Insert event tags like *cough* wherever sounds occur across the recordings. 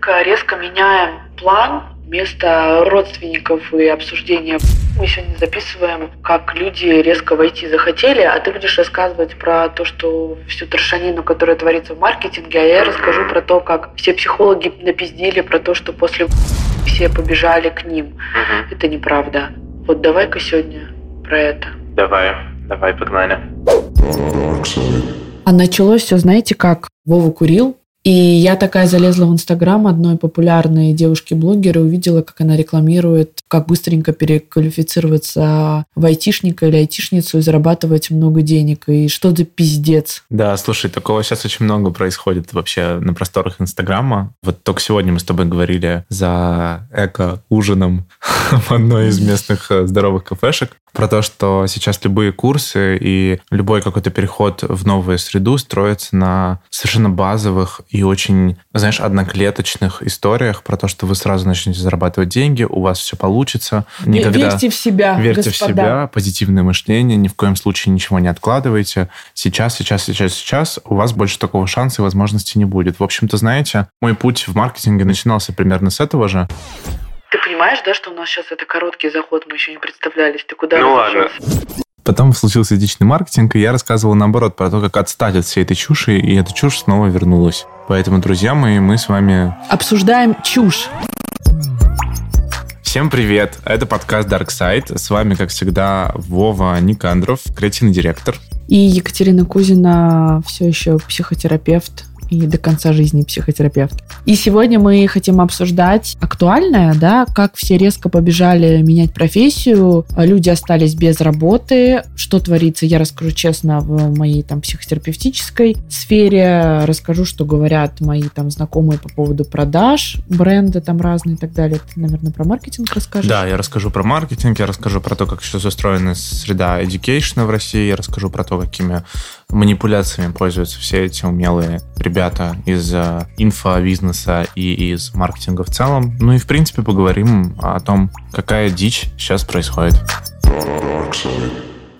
резко, резко меняем план вместо родственников и обсуждения мы сегодня записываем, как люди резко войти захотели, а ты будешь рассказывать про то, что всю трошанину, которая творится в маркетинге, а я расскажу про то, как все психологи напиздили про то, что после все побежали к ним. Угу. Это неправда. Вот давай-ка сегодня про это. Давай, давай, погнали. А началось все, знаете как? Вова курил, и я такая залезла в Инстаграм одной популярной девушки-блогера, увидела, как она рекламирует, как быстренько переквалифицироваться в айтишника или айтишницу и зарабатывать много денег. И что за пиздец. Да, слушай, такого сейчас очень много происходит вообще на просторах Инстаграма. Вот только сегодня мы с тобой говорили за эко-ужином *laughs* в одной из местных э, здоровых кафешек про то, что сейчас любые курсы и любой какой-то переход в новую среду строится на совершенно базовых и очень, знаешь, одноклеточных историях про то, что вы сразу начнете зарабатывать деньги, у вас все получится. Никогда... Верьте в себя, Верьте господа. в себя, позитивное мышление, ни в коем случае ничего не откладывайте. Сейчас, сейчас, сейчас, сейчас у вас больше такого шанса и возможности не будет. В общем-то, знаете, мой путь в маркетинге начинался примерно с этого же. Ты понимаешь, да, что у нас сейчас это короткий заход, мы еще не представлялись. Ты куда ну, ладно. Потом случился личный маркетинг, и я рассказывал наоборот про то, как отстать от всей этой чуши, и эта чушь снова вернулась. Поэтому, друзья мои, мы с вами... Обсуждаем чушь. Всем привет! Это подкаст Dark Side. С вами, как всегда, Вова Никандров, креативный директор. И Екатерина Кузина, все еще психотерапевт, и до конца жизни психотерапевт. И сегодня мы хотим обсуждать актуальное, да, как все резко побежали менять профессию, люди остались без работы, что творится, я расскажу честно в моей там психотерапевтической сфере, расскажу, что говорят мои там знакомые по поводу продаж, бренды там разные и так далее. Ты, наверное, про маркетинг расскажешь? Да, я расскажу про маркетинг, я расскажу про то, как сейчас устроена среда education в России, я расскажу про то, какими манипуляциями пользуются все эти умелые ребята из э, инфобизнеса и из маркетинга в целом. Ну и, в принципе, поговорим о том, какая дичь сейчас происходит.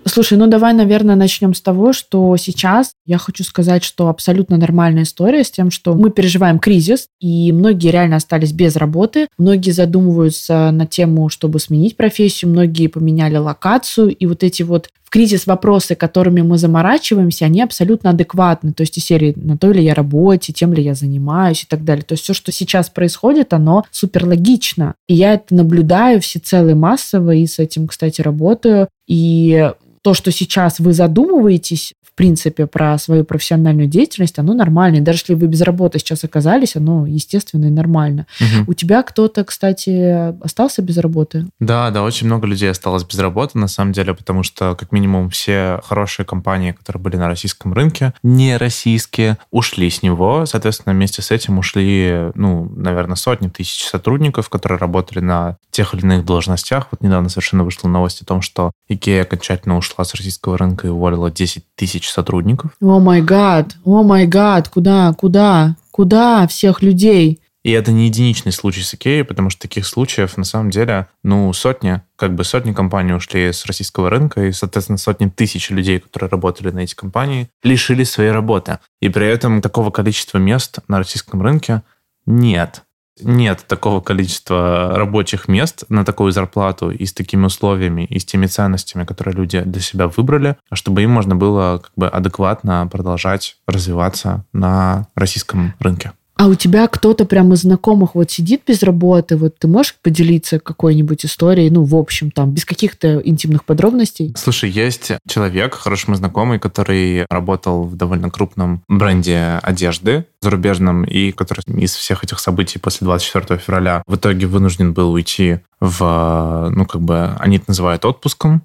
Слушай, ну давай, наверное, начнем с того, что сейчас я хочу сказать, что абсолютно нормальная история с тем, что мы переживаем кризис, и многие реально остались без работы, многие задумываются на тему, чтобы сменить профессию, многие поменяли локацию, и вот эти вот кризис вопросы, которыми мы заморачиваемся, они абсолютно адекватны. То есть из серии на той ли я работе, тем ли я занимаюсь и так далее. То есть все, что сейчас происходит, оно супер логично. И я это наблюдаю всецело и массово, и с этим, кстати, работаю. И то, что сейчас вы задумываетесь, принципе, про свою профессиональную деятельность, оно нормально. И даже если вы без работы сейчас оказались, оно естественно и нормально. Угу. У тебя кто-то, кстати, остался без работы? Да, да, очень много людей осталось без работы, на самом деле, потому что, как минимум, все хорошие компании, которые были на российском рынке, не российские, ушли с него. Соответственно, вместе с этим ушли, ну, наверное, сотни тысяч сотрудников, которые работали на тех или иных должностях. Вот недавно совершенно вышла новость о том, что Икея окончательно ушла с российского рынка и уволила 10 тысяч сотрудников. О май гад, о май гад, куда, куда, куда всех людей? И это не единичный случай с Икеей, потому что таких случаев на самом деле, ну, сотни, как бы сотни компаний ушли с российского рынка, и, соответственно, сотни тысяч людей, которые работали на эти компании, лишились своей работы. И при этом такого количества мест на российском рынке нет нет такого количества рабочих мест на такую зарплату и с такими условиями, и с теми ценностями, которые люди для себя выбрали, чтобы им можно было как бы адекватно продолжать развиваться на российском рынке. А у тебя кто-то прямо из знакомых вот сидит без работы, вот ты можешь поделиться какой-нибудь историей, ну, в общем, там, без каких-то интимных подробностей? Слушай, есть человек, хороший мой знакомый, который работал в довольно крупном бренде одежды зарубежном, и который из всех этих событий после 24 февраля в итоге вынужден был уйти в, ну, как бы, они это называют отпуском.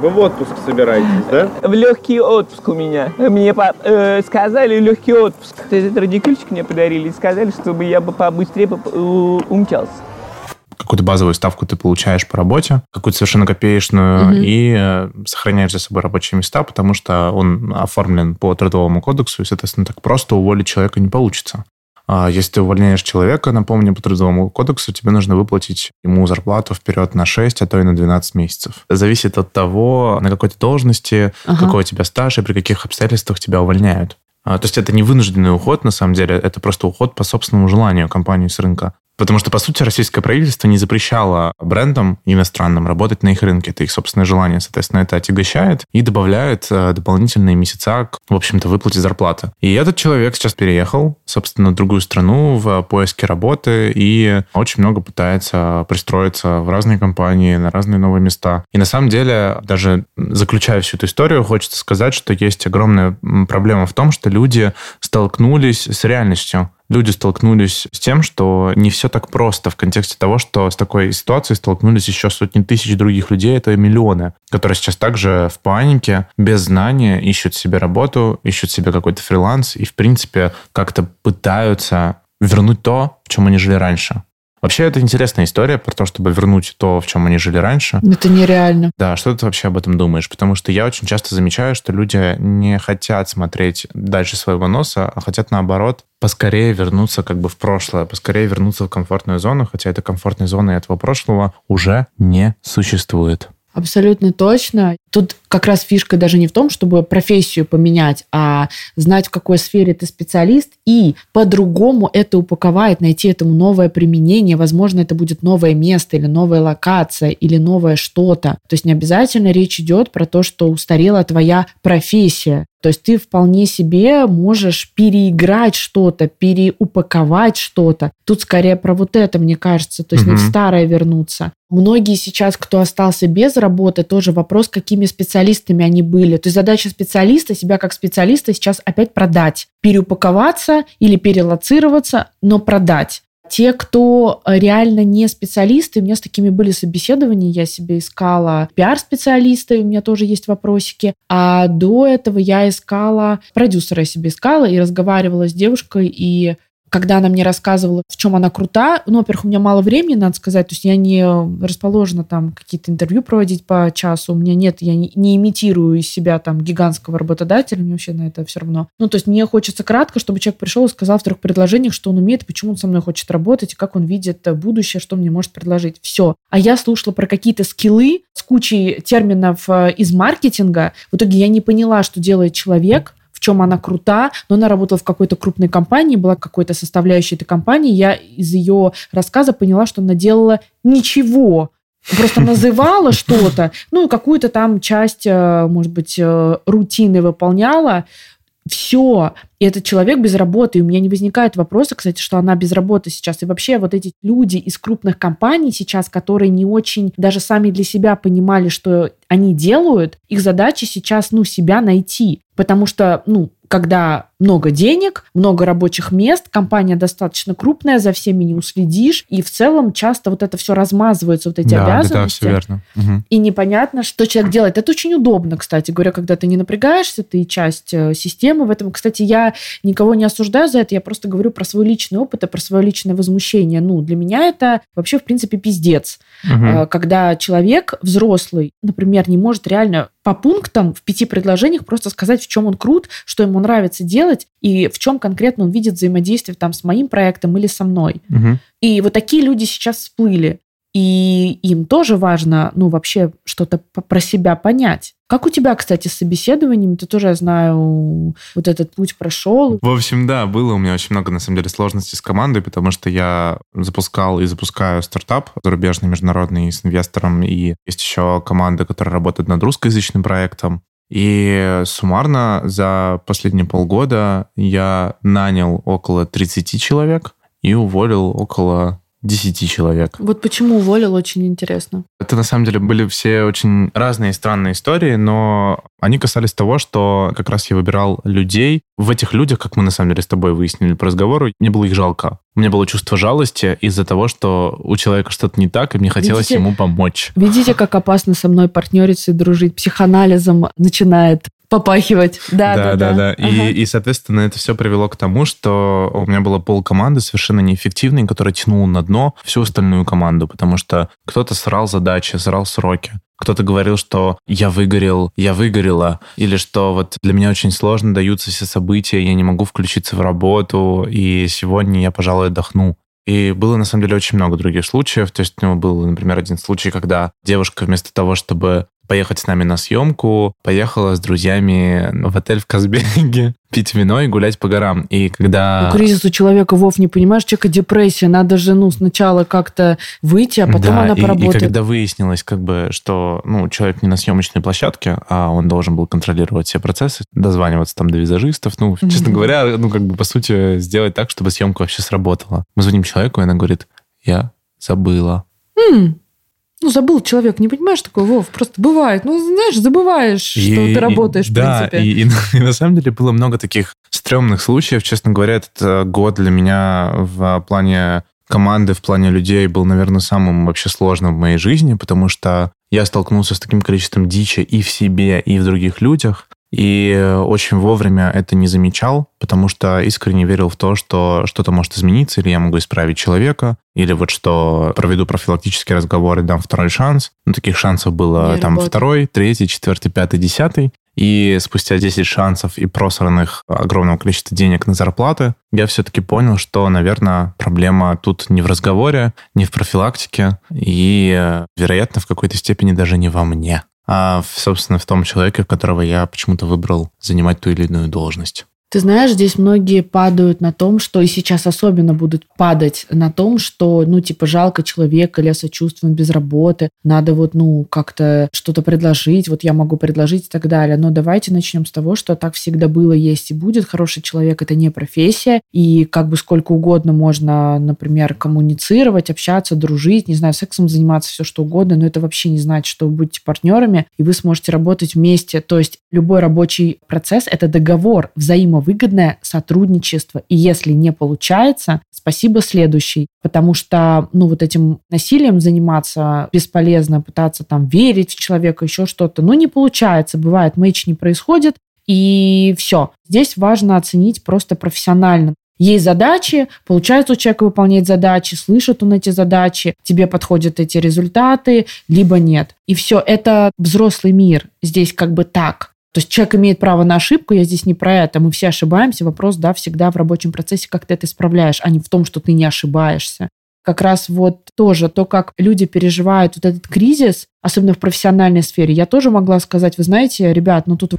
Вы в отпуск собираетесь, да? В легкий отпуск у меня. Мне по, э, сказали легкий отпуск. Этот радикульчик мне подарили и сказали, чтобы я бы побыстрее бы, э, умчался какую-то базовую ставку ты получаешь по работе, какую-то совершенно копеечную, угу. и э, сохраняешь за собой рабочие места, потому что он оформлен по трудовому кодексу, и, соответственно, так просто уволить человека не получится. А если ты увольняешь человека, напомню, по трудовому кодексу, тебе нужно выплатить ему зарплату вперед на 6, а то и на 12 месяцев. Зависит от того, на какой ты должности, ага. какой у тебя стаж и при каких обстоятельствах тебя увольняют. А, то есть это не вынужденный уход, на самом деле, это просто уход по собственному желанию компании с рынка. Потому что, по сути, российское правительство не запрещало брендам иностранным работать на их рынке. Это их собственное желание. Соответственно, это отягощает и добавляет э, дополнительные месяца к, в общем-то, выплате зарплаты. И этот человек сейчас переехал, собственно, в другую страну в поиске работы и очень много пытается пристроиться в разные компании, на разные новые места. И на самом деле, даже заключая всю эту историю, хочется сказать, что есть огромная проблема в том, что люди столкнулись с реальностью люди столкнулись с тем, что не все так просто в контексте того, что с такой ситуацией столкнулись еще сотни тысяч других людей, это миллионы, которые сейчас также в панике, без знания, ищут себе работу, ищут себе какой-то фриланс и, в принципе, как-то пытаются вернуть то, в чем они жили раньше. Вообще, это интересная история про то, чтобы вернуть то, в чем они жили раньше. Это нереально. Да, что ты вообще об этом думаешь? Потому что я очень часто замечаю, что люди не хотят смотреть дальше своего носа, а хотят, наоборот, поскорее вернуться как бы в прошлое, поскорее вернуться в комфортную зону, хотя этой комфортной зоны этого прошлого уже не существует. Абсолютно точно. Тут как раз фишка даже не в том, чтобы профессию поменять, а знать, в какой сфере ты специалист, и по-другому это упаковать, найти этому новое применение. Возможно, это будет новое место или новая локация или новое что-то. То есть не обязательно речь идет про то, что устарела твоя профессия. То есть ты вполне себе можешь переиграть что-то, переупаковать что-то. Тут скорее про вот это, мне кажется, то есть угу. не в старое вернуться. Многие сейчас, кто остался без работы, тоже вопрос, какими специалистами они были. То есть задача специалиста, себя как специалиста сейчас опять продать, переупаковаться или перелоцироваться, но продать. Те, кто реально не специалисты, у меня с такими были собеседования, я себе искала пиар-специалиста, у меня тоже есть вопросики, а до этого я искала продюсера себе искала и разговаривала с девушкой, и когда она мне рассказывала, в чем она крута, ну, во-первых, у меня мало времени, надо сказать, то есть я не расположена там какие-то интервью проводить по часу, у меня нет, я не, не имитирую из себя там гигантского работодателя, мне вообще на это все равно. Ну, то есть мне хочется кратко, чтобы человек пришел и сказал в трех предложениях, что он умеет, почему он со мной хочет работать, и как он видит будущее, что мне может предложить. Все. А я слушала про какие-то скиллы с кучей терминов э, из маркетинга. В итоге я не поняла, что делает человек, в чем она крута, но она работала в какой-то крупной компании, была какой-то составляющей этой компании. Я из ее рассказа поняла, что она делала ничего, просто называла что-то, ну, какую-то там часть, э, может быть, э, рутины выполняла, все. И этот человек без работы. И у меня не возникает вопроса, кстати, что она без работы сейчас. И вообще вот эти люди из крупных компаний сейчас, которые не очень даже сами для себя понимали, что они делают, их задача сейчас, ну, себя найти. Потому что, ну, когда много денег, много рабочих мест, компания достаточно крупная, за всеми не уследишь, и в целом часто вот это все размазывается, вот эти да, обязанности. Да, все верно. Угу. И непонятно, что человек делает. Это очень удобно, кстати говоря, когда ты не напрягаешься, ты часть э, системы в этом. Кстати, я никого не осуждаю за это, я просто говорю про свой личный опыт и про свое личное возмущение. Ну, для меня это вообще, в принципе, пиздец. Угу. Когда человек взрослый, например, не может реально по пунктам в пяти предложениях просто сказать, в чем он крут, что ему нравится делать, делать и в чем конкретно он видит взаимодействие там с моим проектом или со мной. Угу. И вот такие люди сейчас всплыли. И им тоже важно, ну, вообще что-то про себя понять. Как у тебя, кстати, с собеседованием? Ты тоже, я знаю, вот этот путь прошел. В общем, да, было у меня очень много, на самом деле, сложностей с командой, потому что я запускал и запускаю стартап зарубежный, международный, с инвестором, и есть еще команда, которая работает над русскоязычным проектом. И суммарно за последние полгода я нанял около 30 человек и уволил около 10 человек. Вот почему уволил, очень интересно. Это на самом деле были все очень разные странные истории, но они касались того, что как раз я выбирал людей. В этих людях, как мы на самом деле с тобой выяснили по разговору, мне было их жалко. У меня было чувство жалости из-за того, что у человека что-то не так, и мне хотелось видите, ему помочь. Видите, как опасно со мной партнериться и дружить? Психоанализом начинает попахивать. Да, да, да. да, да. Ага. И, и, соответственно, это все привело к тому, что у меня было пол команды совершенно неэффективной, которая тянула на дно всю остальную команду, потому что кто-то срал задачи, срал сроки. Кто-то говорил, что я выгорел, я выгорела, или что вот для меня очень сложно даются все события, я не могу включиться в работу, и сегодня я, пожалуй, отдохну. И было, на самом деле, очень много других случаев. То есть, ну, был, например, один случай, когда девушка вместо того, чтобы поехать с нами на съемку, поехала с друзьями в отель в Казбеге, *laughs* пить вино и гулять по горам. И когда... Ну, кризис у человека, Вов, не понимаешь, человека депрессия, надо же, ну, сначала как-то выйти, а потом да, она и, поработает. И когда выяснилось, как бы, что, ну, человек не на съемочной площадке, а он должен был контролировать все процессы, дозваниваться там до визажистов, ну, mm-hmm. честно говоря, ну, как бы, по сути, сделать так, чтобы съемка вообще сработала. Мы звоним человеку, и она говорит, я забыла. Mm. Ну, забыл человек, не понимаешь такой, Вов, просто бывает. Ну, знаешь, забываешь, и, что ты работаешь, и, в да, принципе. И, и, *laughs* и на самом деле было много таких стрёмных случаев. Честно говоря, этот э, год для меня в плане команды, в плане людей был, наверное, самым вообще сложным в моей жизни, потому что я столкнулся с таким количеством дичи и в себе, и в других людях. И очень вовремя это не замечал, потому что искренне верил в то, что что-то может измениться, или я могу исправить человека, или вот что проведу профилактический разговор и дам второй шанс. Ну, таких шансов было не там работает. второй, третий, четвертый, пятый, десятый. И спустя 10 шансов и просранных огромного количества денег на зарплаты, я все-таки понял, что, наверное, проблема тут не в разговоре, не в профилактике, и, вероятно, в какой-то степени даже не во мне а, собственно, в том человеке, которого я почему-то выбрал занимать ту или иную должность. Ты знаешь, здесь многие падают на том, что и сейчас особенно будут падать на том, что, ну, типа, жалко человека, или я сочувствую, без работы, надо вот, ну, как-то что-то предложить, вот я могу предложить и так далее. Но давайте начнем с того, что так всегда было, есть и будет. Хороший человек – это не профессия, и как бы сколько угодно можно, например, коммуницировать, общаться, дружить, не знаю, сексом заниматься, все что угодно, но это вообще не значит, что вы будете партнерами, и вы сможете работать вместе. То есть любой рабочий процесс – это договор взаимодействия взаимовыгодное сотрудничество. И если не получается, спасибо следующий. Потому что, ну, вот этим насилием заниматься бесполезно, пытаться там верить в человека, еще что-то. Ну, не получается. Бывает, мэйч не происходит, и все. Здесь важно оценить просто профессионально. Есть задачи, получается у человека выполнять задачи, слышит он эти задачи, тебе подходят эти результаты, либо нет. И все, это взрослый мир. Здесь как бы так. То есть человек имеет право на ошибку, я здесь не про это, мы все ошибаемся, вопрос, да, всегда в рабочем процессе, как ты это исправляешь, а не в том, что ты не ошибаешься. Как раз вот тоже то, как люди переживают вот этот кризис, особенно в профессиональной сфере, я тоже могла сказать, вы знаете, ребят, ну тут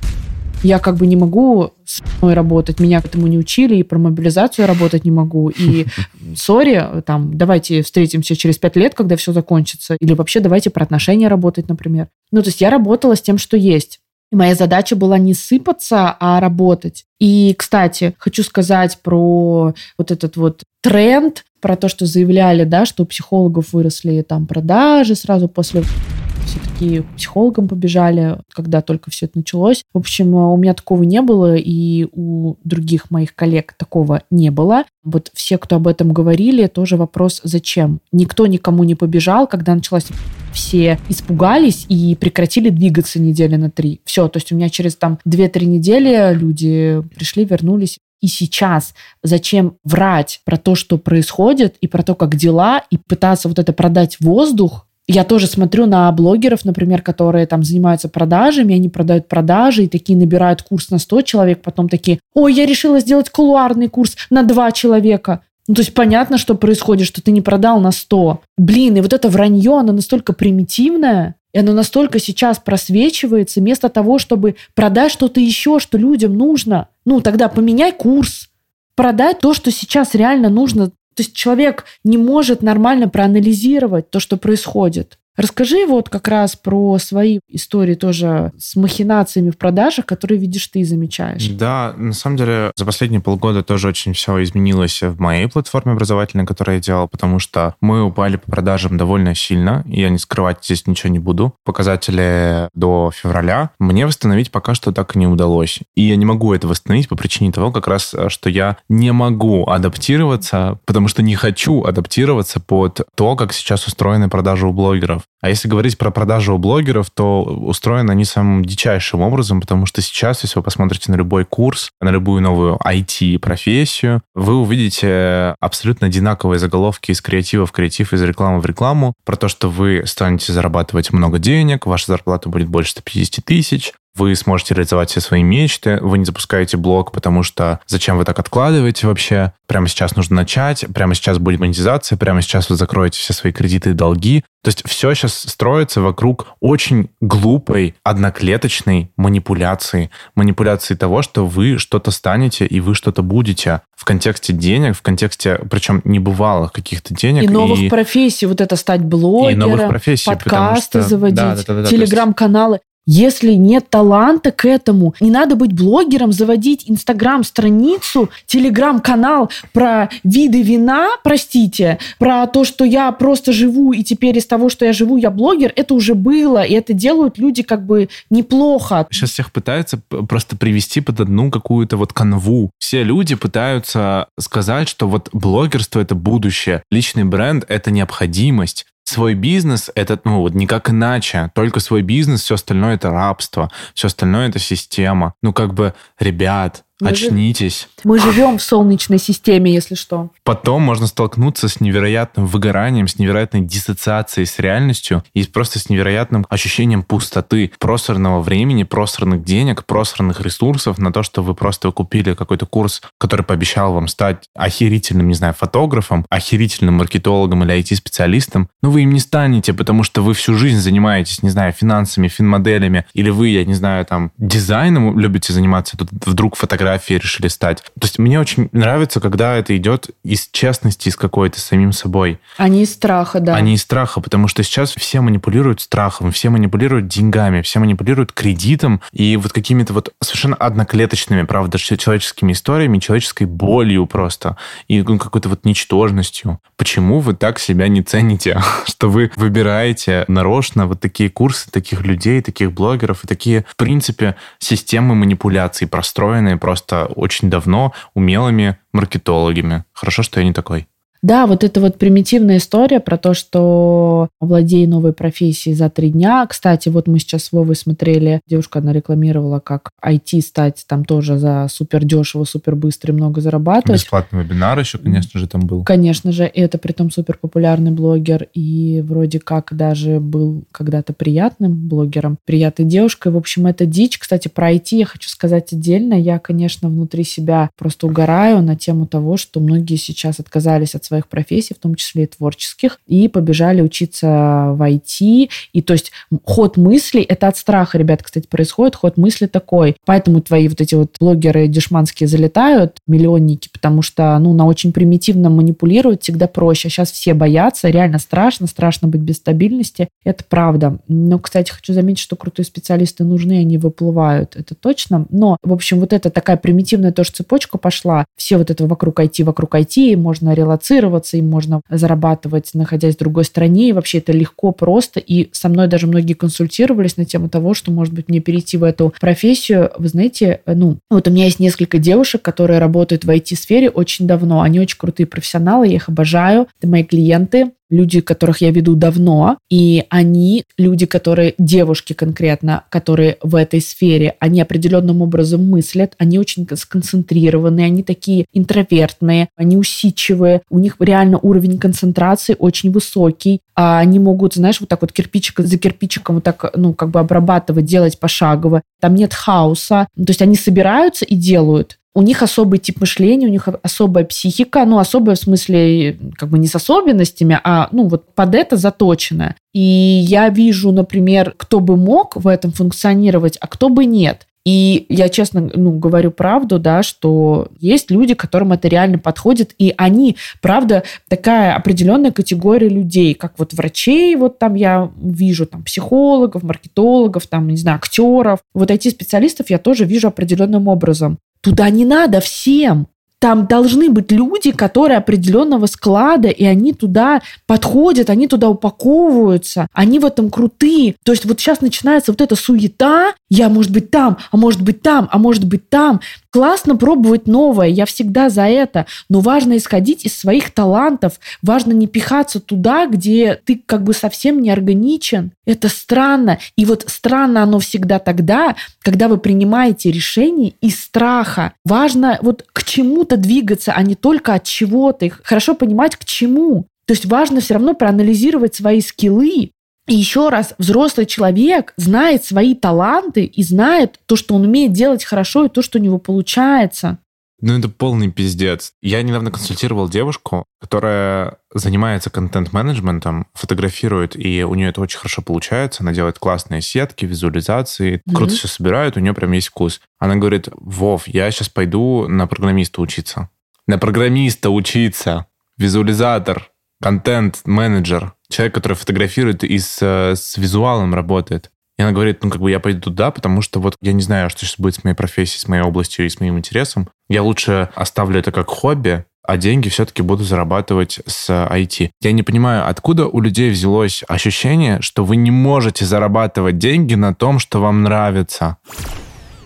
я как бы не могу с мной работать, меня к этому не учили, и про мобилизацию работать не могу, и *laughs* сори, там, давайте встретимся через пять лет, когда все закончится, или вообще давайте про отношения работать, например. Ну, то есть я работала с тем, что есть. И моя задача была не сыпаться, а работать. И, кстати, хочу сказать про вот этот вот тренд, про то, что заявляли, да, что у психологов выросли там продажи сразу после все такие психологам побежали, когда только все это началось. В общем, у меня такого не было, и у других моих коллег такого не было. Вот все, кто об этом говорили, тоже вопрос, зачем? Никто никому не побежал, когда началась все испугались и прекратили двигаться недели на три. Все, то есть у меня через там 2-3 недели люди пришли, вернулись. И сейчас зачем врать про то, что происходит, и про то, как дела, и пытаться вот это продать воздух, я тоже смотрю на блогеров, например, которые там занимаются продажами, они продают продажи и такие набирают курс на 100 человек, потом такие, ой, я решила сделать кулуарный курс на 2 человека. Ну, то есть понятно, что происходит, что ты не продал на 100. Блин, и вот это вранье, оно настолько примитивное, и оно настолько сейчас просвечивается, вместо того, чтобы продать что-то еще, что людям нужно. Ну, тогда поменяй курс, продать то, что сейчас реально нужно. То есть человек не может нормально проанализировать то, что происходит. Расскажи вот как раз про свои истории тоже с махинациями в продажах, которые видишь ты и замечаешь. Да, на самом деле за последние полгода тоже очень все изменилось в моей платформе образовательной, которую я делал, потому что мы упали по продажам довольно сильно, и я не скрывать здесь ничего не буду. Показатели до февраля мне восстановить пока что так и не удалось. И я не могу это восстановить по причине того, как раз, что я не могу адаптироваться, потому что не хочу адаптироваться под то, как сейчас устроены продажи у блогеров. А если говорить про продажу у блогеров, то устроены они самым дичайшим образом, потому что сейчас, если вы посмотрите на любой курс, на любую новую IT-профессию, вы увидите абсолютно одинаковые заголовки из креатива в креатив, из рекламы в рекламу, про то, что вы станете зарабатывать много денег, ваша зарплата будет больше 150 тысяч, вы сможете реализовать все свои мечты, вы не запускаете блог, потому что зачем вы так откладываете вообще? Прямо сейчас нужно начать, прямо сейчас будет монетизация, прямо сейчас вы закроете все свои кредиты и долги. То есть все сейчас строится вокруг очень глупой, одноклеточной манипуляции. Манипуляции того, что вы что-то станете и вы что-то будете в контексте денег, в контексте, причем небывалых каких-то денег. И новых и... профессий, вот это стать блогером, и новых профессий, подкасты что... заводить, да, да, да, да, телеграм-каналы. Если нет таланта к этому, не надо быть блогером, заводить инстаграм-страницу, телеграм-канал про виды вина, простите, про то, что я просто живу, и теперь из того, что я живу, я блогер, это уже было, и это делают люди как бы неплохо. Сейчас всех пытаются просто привести под одну какую-то вот канву. Все люди пытаются сказать, что вот блогерство — это будущее, личный бренд — это необходимость свой бизнес это, ну, вот никак иначе. Только свой бизнес, все остальное это рабство, все остальное это система. Ну, как бы, ребят, мы Очнитесь. Жив... Мы живем в солнечной системе, если что. Потом можно столкнуться с невероятным выгоранием, с невероятной диссоциацией с реальностью и просто с невероятным ощущением пустоты, просорного времени, просорных денег, просорных ресурсов на то, что вы просто купили какой-то курс, который пообещал вам стать охерительным, не знаю, фотографом, охерительным маркетологом или IT-специалистом, но вы им не станете, потому что вы всю жизнь занимаетесь, не знаю, финансами, финмоделями, или вы, я не знаю, там, дизайном любите заниматься, тут вдруг фотографией фотографии решили стать. То есть мне очень нравится, когда это идет из честности, из какой-то самим собой. А не из страха, да. А не из страха, потому что сейчас все манипулируют страхом, все манипулируют деньгами, все манипулируют кредитом и вот какими-то вот совершенно одноклеточными, правда, человеческими историями, человеческой болью просто и ну, какой-то вот ничтожностью. Почему вы так себя не цените, *laughs* что вы выбираете нарочно вот такие курсы таких людей, таких блогеров и такие, в принципе, системы манипуляций, простроенные просто просто очень давно умелыми маркетологами. Хорошо, что я не такой. Да, вот это вот примитивная история про то, что владей новой профессией за три дня. Кстати, вот мы сейчас с Вовой смотрели, девушка, она рекламировала, как IT стать там тоже за супер дешево, супер быстро и много зарабатывать. Бесплатный вебинар еще, конечно же, там был. Конечно же, это при том супер популярный блогер и вроде как даже был когда-то приятным блогером, приятной девушкой. В общем, это дичь. Кстати, про IT я хочу сказать отдельно. Я, конечно, внутри себя просто угораю на тему того, что многие сейчас отказались от своих профессий, в том числе и творческих, и побежали учиться в IT. И то есть ход мыслей, это от страха, ребят, кстати, происходит, ход мысли такой. Поэтому твои вот эти вот блогеры дешманские залетают, миллионники, потому что, ну, на очень примитивном манипулируют всегда проще. Сейчас все боятся, реально страшно, страшно быть без стабильности. Это правда. Но, кстати, хочу заметить, что крутые специалисты нужны, они выплывают, это точно. Но, в общем, вот это такая примитивная тоже цепочка пошла. Все вот это вокруг IT, вокруг IT, можно релацировать ассоциироваться, им можно зарабатывать, находясь в другой стране, и вообще это легко, просто. И со мной даже многие консультировались на тему того, что, может быть, мне перейти в эту профессию. Вы знаете, ну, вот у меня есть несколько девушек, которые работают в IT-сфере очень давно. Они очень крутые профессионалы, я их обожаю. Это мои клиенты люди, которых я веду давно, и они, люди, которые, девушки конкретно, которые в этой сфере, они определенным образом мыслят, они очень сконцентрированы, они такие интровертные, они усидчивые, у них реально уровень концентрации очень высокий, а они могут, знаешь, вот так вот кирпичик за кирпичиком вот так, ну, как бы обрабатывать, делать пошагово. Там нет хаоса. То есть они собираются и делают у них особый тип мышления, у них особая психика, ну, особая в смысле, как бы не с особенностями, а, ну, вот под это заточенная. И я вижу, например, кто бы мог в этом функционировать, а кто бы нет. И я честно ну, говорю правду, да, что есть люди, которым это реально подходит, и они, правда, такая определенная категория людей, как вот врачей, вот там я вижу там психологов, маркетологов, там, не знаю, актеров. Вот эти специалистов я тоже вижу определенным образом. Туда не надо всем. Там должны быть люди, которые определенного склада, и они туда подходят, они туда упаковываются, они в этом крутые. То есть вот сейчас начинается вот эта суета, я, может быть, там, а может быть, там, а может быть, там. Классно пробовать новое, я всегда за это, но важно исходить из своих талантов, важно не пихаться туда, где ты как бы совсем не органичен. Это странно. И вот странно оно всегда тогда, когда вы принимаете решение из страха. Важно вот к чему-то двигаться, а не только от чего-то. Хорошо понимать, к чему. То есть важно все равно проанализировать свои скиллы, И еще раз, взрослый человек знает свои таланты и знает то, что он умеет делать хорошо, и то, что у него получается. Ну, это полный пиздец. Я недавно консультировал девушку, которая занимается контент-менеджментом, фотографирует, и у нее это очень хорошо получается. Она делает классные сетки, визуализации, mm-hmm. круто все собирает, у нее прям есть вкус. Она говорит, Вов, я сейчас пойду на программиста учиться. На программиста учиться. Визуализатор, контент-менеджер, человек, который фотографирует и с, с визуалом работает. И она говорит, ну, как бы я пойду туда, потому что вот я не знаю, что сейчас будет с моей профессией, с моей областью и с моим интересом. Я лучше оставлю это как хобби, а деньги все-таки буду зарабатывать с IT. Я не понимаю, откуда у людей взялось ощущение, что вы не можете зарабатывать деньги на том, что вам нравится.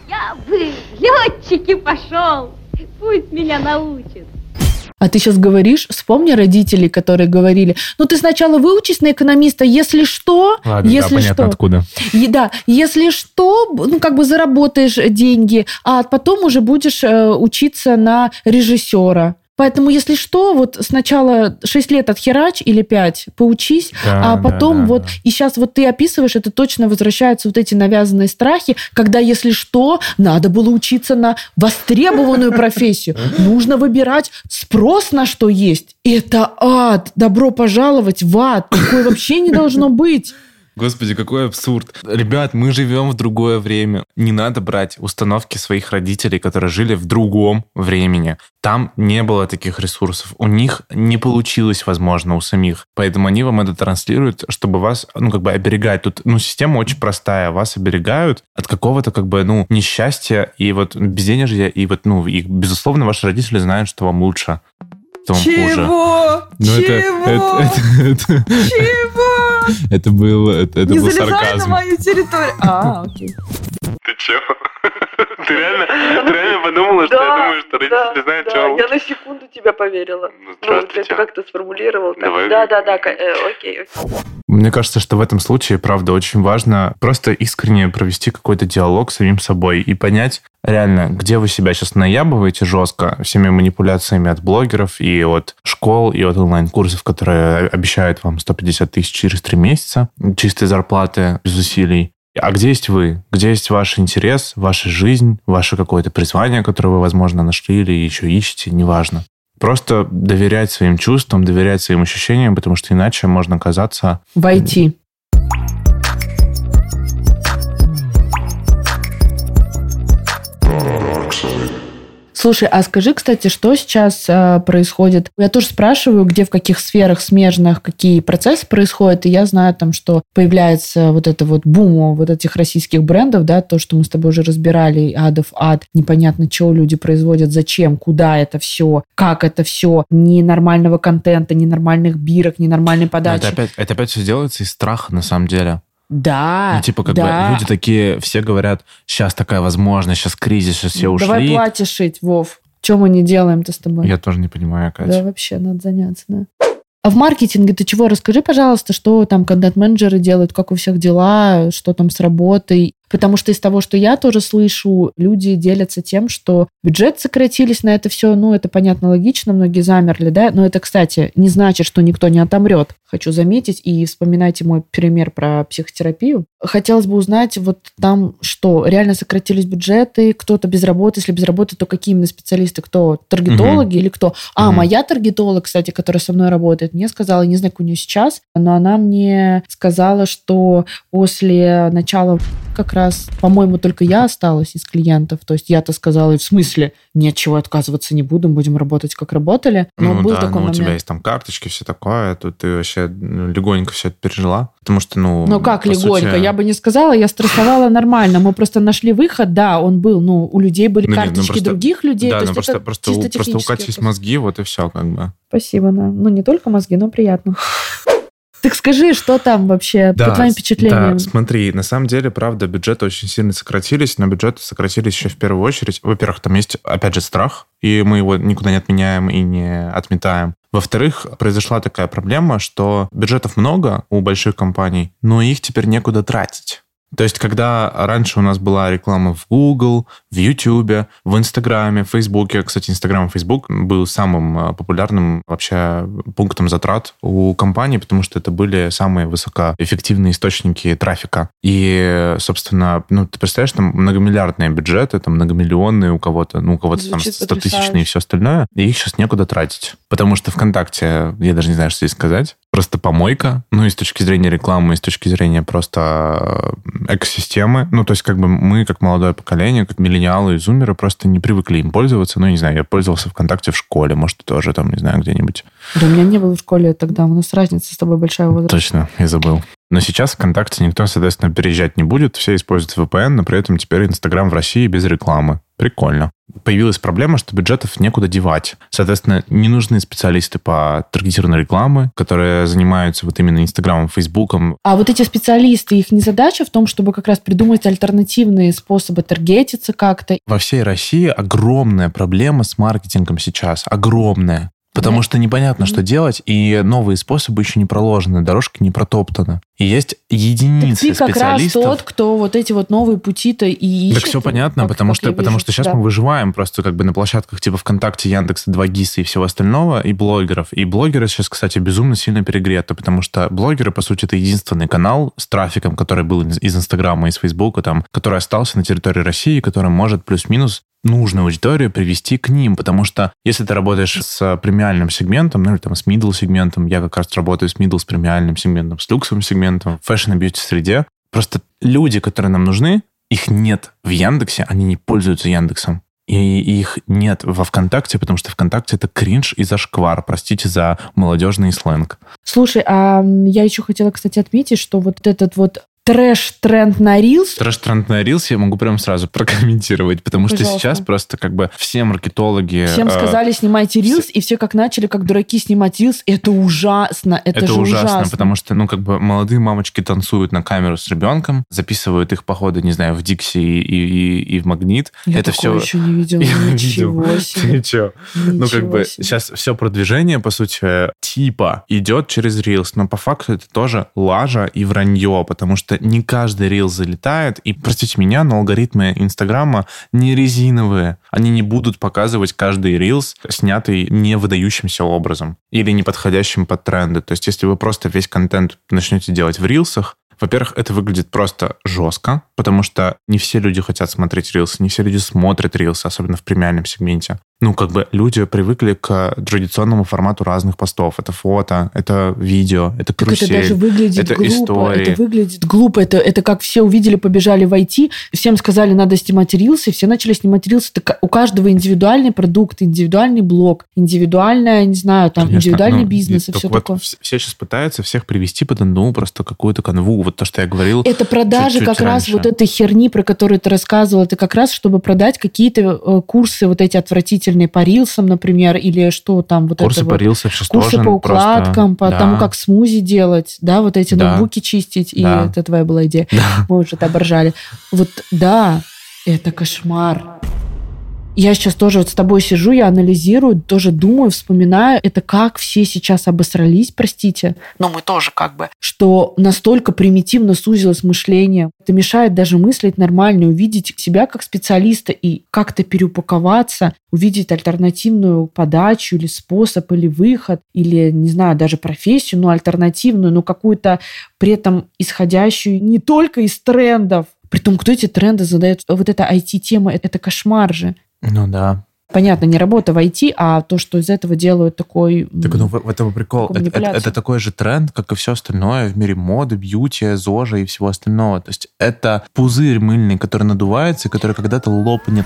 Я бы летчики пошел, пусть меня научит. А ты сейчас говоришь, вспомни родителей, которые говорили, ну ты сначала выучись на экономиста, если что, Ладно, если да, понятно, что. откуда. И, да, если что, ну как бы заработаешь деньги, а потом уже будешь э, учиться на режиссера. Поэтому, если что, вот сначала 6 лет отхерач или 5, поучись, Да, а да, потом да, вот, да. и сейчас вот ты описываешь, это точно возвращаются вот эти навязанные страхи, когда, если что, надо было учиться на востребованную профессию. Нужно выбирать спрос на что есть. Это ад. Добро пожаловать в ад. Такое вообще не должно быть. Господи, какой абсурд. Ребят, мы живем в другое время. Не надо брать установки своих родителей, которые жили в другом времени. Там не было таких ресурсов. У них не получилось, возможно, у самих. Поэтому они вам это транслируют, чтобы вас, ну, как бы оберегать. Тут, ну, система очень простая. Вас оберегают от какого-то, как бы, ну, несчастья и вот безденежья. И вот, ну, и, безусловно, ваши родители знают, что вам лучше, вам хуже. Чего? Ну, это, Чего? это, это, это, Чего? это был, это, это Не был залезай на мою территорию. А, окей. Ты чё? Ты реально, ты реально подумала, что я думаю, что родители знают, что я на секунду тебя поверила. Ну, здравствуйте. как ты сформулировал. Давай. Да, да, да, э, окей, окей. Мне кажется, что в этом случае, правда, очень важно просто искренне провести какой-то диалог с самим собой и понять реально, где вы себя сейчас наябываете жестко всеми манипуляциями от блогеров и от школ, и от онлайн-курсов, которые обещают вам 150 тысяч через три месяца чистой зарплаты без усилий. А где есть вы? Где есть ваш интерес, ваша жизнь, ваше какое-то призвание, которое вы, возможно, нашли или еще ищете, неважно. Просто доверять своим чувствам, доверять своим ощущениям, потому что иначе можно оказаться Войти. Слушай, а скажи, кстати, что сейчас э, происходит? Я тоже спрашиваю, где в каких сферах смежных какие процессы происходят, и я знаю там, что появляется вот это вот бум вот этих российских брендов, да, то, что мы с тобой уже разбирали, адов ад, непонятно, чего люди производят, зачем, куда это все, как это все, ни нормального контента, ни нормальных бирок, ни нормальной Но подачи. Это опять, это опять все делается из страха, на самом деле. Да, ну, типа, как да. бы люди такие, все говорят, сейчас такая возможность, сейчас кризис, сейчас все ушли. Давай платье шить, Вов. Чем мы не делаем-то с тобой? Я тоже не понимаю, Катя. Да, вообще, надо заняться, да. А в маркетинге ты чего? Расскажи, пожалуйста, что там контент-менеджеры делают, как у всех дела, что там с работой. Потому что из того, что я тоже слышу, люди делятся тем, что бюджет сократились на это все. Ну, это понятно, логично, многие замерли, да. Но это, кстати, не значит, что никто не отомрет. Хочу заметить, и вспоминайте мой пример про психотерапию. Хотелось бы узнать, вот там что, реально сократились бюджеты, кто-то без работы, если без работы, то какие именно специалисты, кто, таргетологи или кто? А, Мгм. моя таргетолог, кстати, которая со мной работает, мне сказала, не знаю, как у нее сейчас, но она мне сказала, что после начала как раз, по-моему, только я осталась из клиентов. То есть я-то сказала, в смысле, ничего отказываться не будем, будем работать, как работали. Но ну был да, такой ну, у момент. тебя есть там карточки, все такое, тут ты вообще ну, легонько все это пережила. Потому что, ну... Ну как легонько? сути- Я бы не сказала, я стрессовала нормально. Мы просто нашли выход, да, он был. Ну, у людей были Ну, нет, ну, карточки просто- других людей. Да, то ну есть просто, это просто, у, чисто просто у есть вопрос. мозги, вот и все, как бы. Спасибо, да. Ну, не только мозги, но приятно. Так скажи, что там вообще по твоим впечатлениям? Да, смотри, на самом деле, правда, бюджеты очень сильно сократились, но бюджеты сократились еще в первую очередь. Во-первых, там есть, опять же, страх, и мы его никуда не отменяем и не отметаем. Во-вторых, произошла такая проблема, что бюджетов много у больших компаний, но их теперь некуда тратить. То есть, когда раньше у нас была реклама в Google, в YouTube, в Инстаграме, в Фейсбуке, кстати, Инстаграм и Фейсбук был самым э, популярным вообще пунктом затрат у компании, потому что это были самые высокоэффективные источники трафика. И, собственно, ну, ты представляешь, там многомиллиардные бюджеты, там многомиллионные у кого-то, ну, у кого-то там Звучит 100 тысячные и все остальное, и их сейчас некуда тратить. Потому что ВКонтакте, я даже не знаю, что здесь сказать, просто помойка, ну и с точки зрения рекламы, и с точки зрения просто э, экосистемы. Ну, то есть как бы мы, как молодое поколение, как миллениалы и зумеры, просто не привыкли им пользоваться. Ну, не знаю, я пользовался ВКонтакте в школе, может, тоже там, не знаю, где-нибудь. Да у меня не было в школе тогда, у нас разница с тобой большая возраст. Точно, я забыл. Но сейчас ВКонтакте никто, соответственно, переезжать не будет. Все используют VPN, но при этом теперь Инстаграм в России без рекламы. Прикольно. Появилась проблема, что бюджетов некуда девать. Соответственно, не нужны специалисты по таргетированной рекламы, которые занимаются вот именно Инстаграмом, Фейсбуком. А вот эти специалисты, их не задача в том, чтобы как раз придумать альтернативные способы таргетиться как-то. Во всей России огромная проблема с маркетингом сейчас. Огромная. Потому Да. что непонятно, что делать, и новые способы еще не проложены, дорожка не протоптана. И есть Так единицы ты как раз специалистов. тот, кто вот эти вот новые пути-то и ищет. Так все понятно, потому что, потому что сейчас да. мы выживаем просто как бы на площадках типа ВКонтакте, Яндекса, 2GIS и всего остального, и блогеров. И блогеры сейчас, кстати, безумно сильно перегреты, потому что блогеры, по сути, это единственный канал с трафиком, который был из Инстаграма, из Фейсбука, там, который остался на территории России, который может плюс-минус нужную аудиторию привести к ним, потому что если ты работаешь с премиальным сегментом, ну или там с middle сегментом, я как раз работаю с middle, с премиальным сегментом, с люксовым сегментом, в fashion и beauty среде, просто люди, которые нам нужны, их нет в Яндексе, они не пользуются Яндексом. И их нет во ВКонтакте, потому что ВКонтакте это кринж и зашквар. Простите за молодежный сленг. Слушай, а я еще хотела, кстати, отметить, что вот этот вот трэш-тренд на Reels, Трэш-тренд на Reels я могу прям сразу прокомментировать, потому что Пожалуйста. сейчас просто как бы все маркетологи... всем э, сказали, снимайте Reels, и все как начали, как дураки, снимать Reels. Это ужасно, это, Это, же ужасно, ужасно. потому что, ну, как бы молодые мамочки танцуют на камеру с ребенком, записывают их походы, не знаю, в Дикси и, и, и в Магнит. Я это все... еще не видела, *laughs* ничего себе. *laughs* Ты чё? Ну, как Ничего бы себе. сейчас все продвижение, по сути, типа идет через Reels, но по факту это тоже лажа и вранье, потому что не каждый Reels залетает, и, простите меня, но алгоритмы Инстаграма не резиновые. Они не будут показывать каждый Reels, снятый не выдающимся образом или не подходящим под тренды. То есть, если вы просто весь контент начнете делать в Рилсах, во-первых, это выглядит просто жестко, потому что не все люди хотят смотреть рилсы, не все люди смотрят рилсы, особенно в премиальном сегменте. Ну, как бы люди привыкли к традиционному формату разных постов. Это фото, это видео, это Так это карусель. даже выглядит это глупо. истории. Это выглядит глупо. Это, это как все увидели, побежали войти, всем сказали, надо снимать рилсы, все начали снимать рилсы. Так у каждого индивидуальный продукт, индивидуальный блог, индивидуальная, не знаю, там, Конечно, индивидуальный ну, бизнес и все вот такое. вс- Все сейчас пытаются всех привести под одну просто какую-то канву. Вот то, что я говорил. Это продажи чуть-чуть как раз раньше. вот этой херни, про которую ты рассказывал. Это как раз, чтобы продать какие-то э, курсы вот эти отвратительные по рилсам, например, или что там вот Курсы это по вот. рилсам сейчас Курсы по укладкам, по просто- тому, да. как смузи делать, да, вот эти Да. ноутбуки чистить, и Да. это твоя была идея. Да. Мы уже это оборжали. Вот да, это кошмар. Я сейчас тоже вот с тобой сижу, я анализирую, тоже думаю, вспоминаю, это как все сейчас обосрались, простите. Но мы тоже как бы. Что настолько примитивно сузилось мышление. Это мешает даже мыслить нормально, увидеть себя как специалиста и как-то переупаковаться, увидеть альтернативную подачу или способ, или выход, или, не знаю, даже профессию, но альтернативную, но какую-то при этом исходящую не только из трендов. Притом, кто эти тренды задает? Вот эта IT-тема, это, это кошмар же. Ну да. Понятно, не работа в IT, а то, что из этого делают такой... Так, ну, в, в этом прикол. Это, это- это такой же тренд, как и все остальное в мире моды, бьюти, зожа и всего остального. То есть это пузырь мыльный, который надувается и который когда-то лопнет.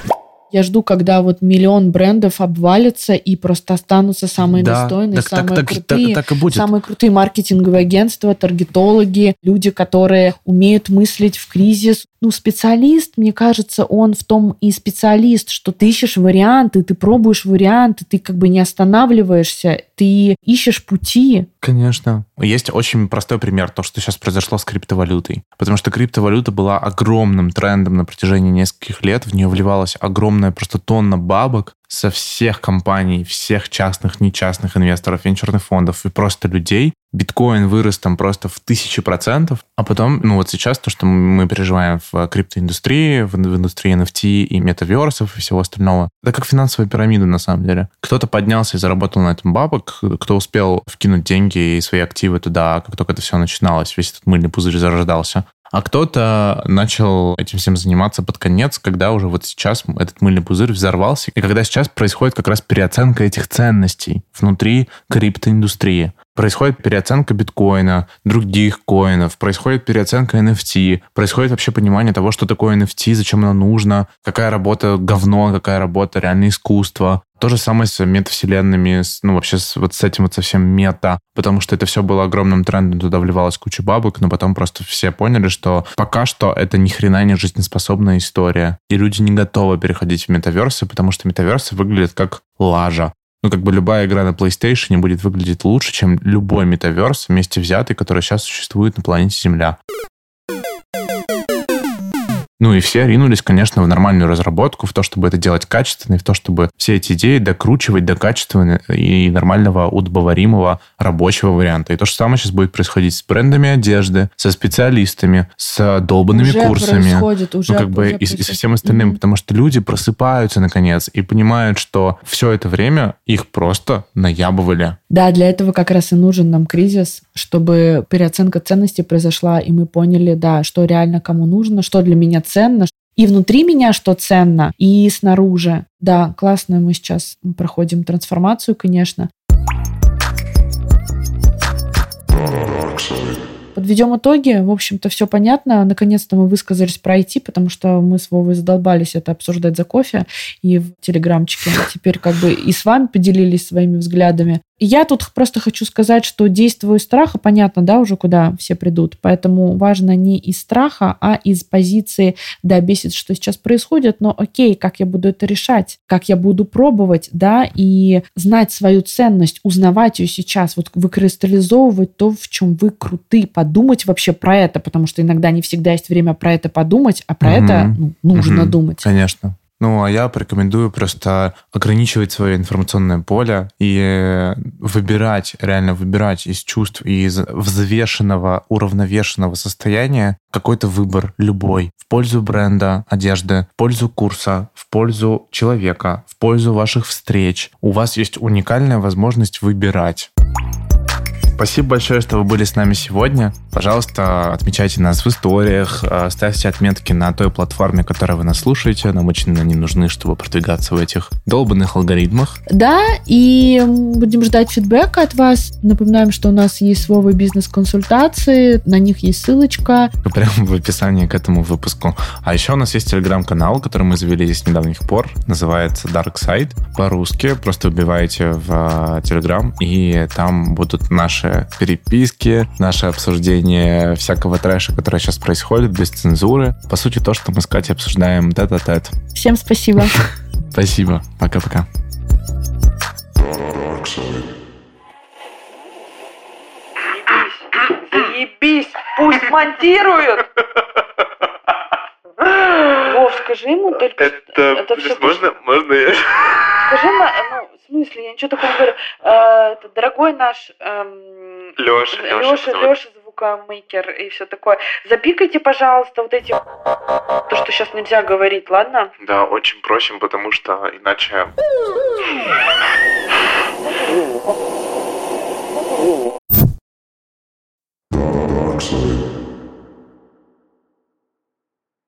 Я жду, когда вот миллион брендов обвалится и просто останутся самые Да, достойные, так- так- самые так- крутые. так- так и будет. Самые крутые маркетинговые агентства, таргетологи, люди, которые умеют мыслить в кризис. Ну, специалист, мне кажется, он в том и специалист, что ты ищешь варианты, ты пробуешь варианты, ты как бы не останавливаешься, ты ищешь пути. Конечно. Есть очень простой пример, то, что сейчас произошло с криптовалютой. Потому что криптовалюта была огромным трендом на протяжении нескольких лет, в нее огромное огромная просто тонна бабок со всех компаний, всех частных, нечастных инвесторов, венчурных фондов и просто людей. Биткоин вырос там просто в тысячи процентов. А потом, ну вот сейчас то, что мы переживаем в криптоиндустрии, в, индустрии NFT и метаверсов и всего остального, это как финансовая пирамида на самом деле. Кто-то поднялся и заработал на этом бабок, кто успел вкинуть деньги и свои активы туда, как только это все начиналось, весь этот мыльный пузырь зарождался. А кто-то начал этим всем заниматься под конец, когда уже вот сейчас этот мыльный пузырь взорвался, и когда сейчас происходит как раз переоценка этих ценностей внутри криптоиндустрии. Происходит переоценка биткоина, других коинов, происходит переоценка NFT, происходит вообще понимание того, что такое NFT, зачем оно нужно, какая работа говно, какая работа реальное искусство. То же самое с метавселенными, ну вообще с, вот с этим вот совсем мета, потому что это все было огромным трендом, туда вливалась куча бабок, но потом просто все поняли, что пока что это ни хрена не жизнеспособная история, и люди не готовы переходить в метаверсы, потому что метаверсы выглядят как лажа ну, как бы любая игра на PlayStation будет выглядеть лучше, чем любой метаверс вместе взятый, который сейчас существует на планете Земля. Ну и все ринулись, конечно, в нормальную разработку, в то, чтобы это делать качественно, и в то, чтобы все эти идеи докручивать до качественного и нормального, удобоваримого рабочего варианта. И то же самое сейчас будет происходить с брендами одежды, со специалистами, с долбанными уже курсами. Происходит, уже, ну, как бы уже и, и со всем остальным, mm-hmm. потому что люди просыпаются наконец и понимают, что все это время их просто наябывали. Да, для этого как раз и нужен нам кризис, чтобы переоценка ценностей произошла, и мы поняли, да, что реально кому нужно, что для меня ценно, и внутри меня что ценно, и снаружи. Да, классно мы сейчас проходим трансформацию, конечно. Подведем итоги. В общем-то, все понятно. Наконец-то мы высказались про IT, потому что мы с Вовой задолбались это обсуждать за кофе и в телеграмчике. Теперь как бы и с вами поделились своими взглядами. Я тут просто хочу сказать, что действую из страха, понятно, да, уже куда все придут. Поэтому важно не из страха, а из позиции, да, бесит, что сейчас происходит, но окей, как я буду это решать, как я буду пробовать, да, и знать свою ценность, узнавать ее сейчас, вот выкристаллизовывать то, в чем вы круты, подумать вообще про это, потому что иногда не всегда есть время про это подумать, а про угу. это ну, нужно угу. думать. Конечно. Ну, а я порекомендую просто ограничивать свое информационное поле и выбирать, реально выбирать из чувств и из взвешенного, уравновешенного состояния какой-то выбор любой в пользу бренда одежды, в пользу курса, в пользу человека, в пользу ваших встреч. У вас есть уникальная возможность выбирать. Спасибо большое, что вы были с нами сегодня. Пожалуйста, отмечайте нас в историях, э, ставьте отметки на той платформе, которой вы нас слушаете. Нам очень они нужны, чтобы продвигаться в этих долбанных алгоритмах. Да, и будем ждать фидбэка от вас. Напоминаем, что у нас есть слово бизнес-консультации, на них есть ссылочка. Прямо в описании к этому выпуску. А еще у нас есть телеграм-канал, который мы завели с недавних пор. Называется Dark Side. По-русски. Просто вбиваете в телеграм, и там будут наши наши переписки, наше обсуждение всякого трэша, который сейчас происходит, без цензуры. По сути, то, что мы с Катей обсуждаем тет-а-тет. Всем спасибо. *laughs* Спасибо. Пока-пока. Заебись, пусть монтируют. *laughs* Вов, скажи ему только... Это, это все можно, можно я... Скажи, ну, смысле? Я ничего такого не говорю. Э, дорогой наш... Эм, Леша, Леша, Леша, звукомейкер и все такое. Запикайте, пожалуйста, вот эти... То, что сейчас нельзя говорить, ладно? Да, очень просим, потому что иначе... Dark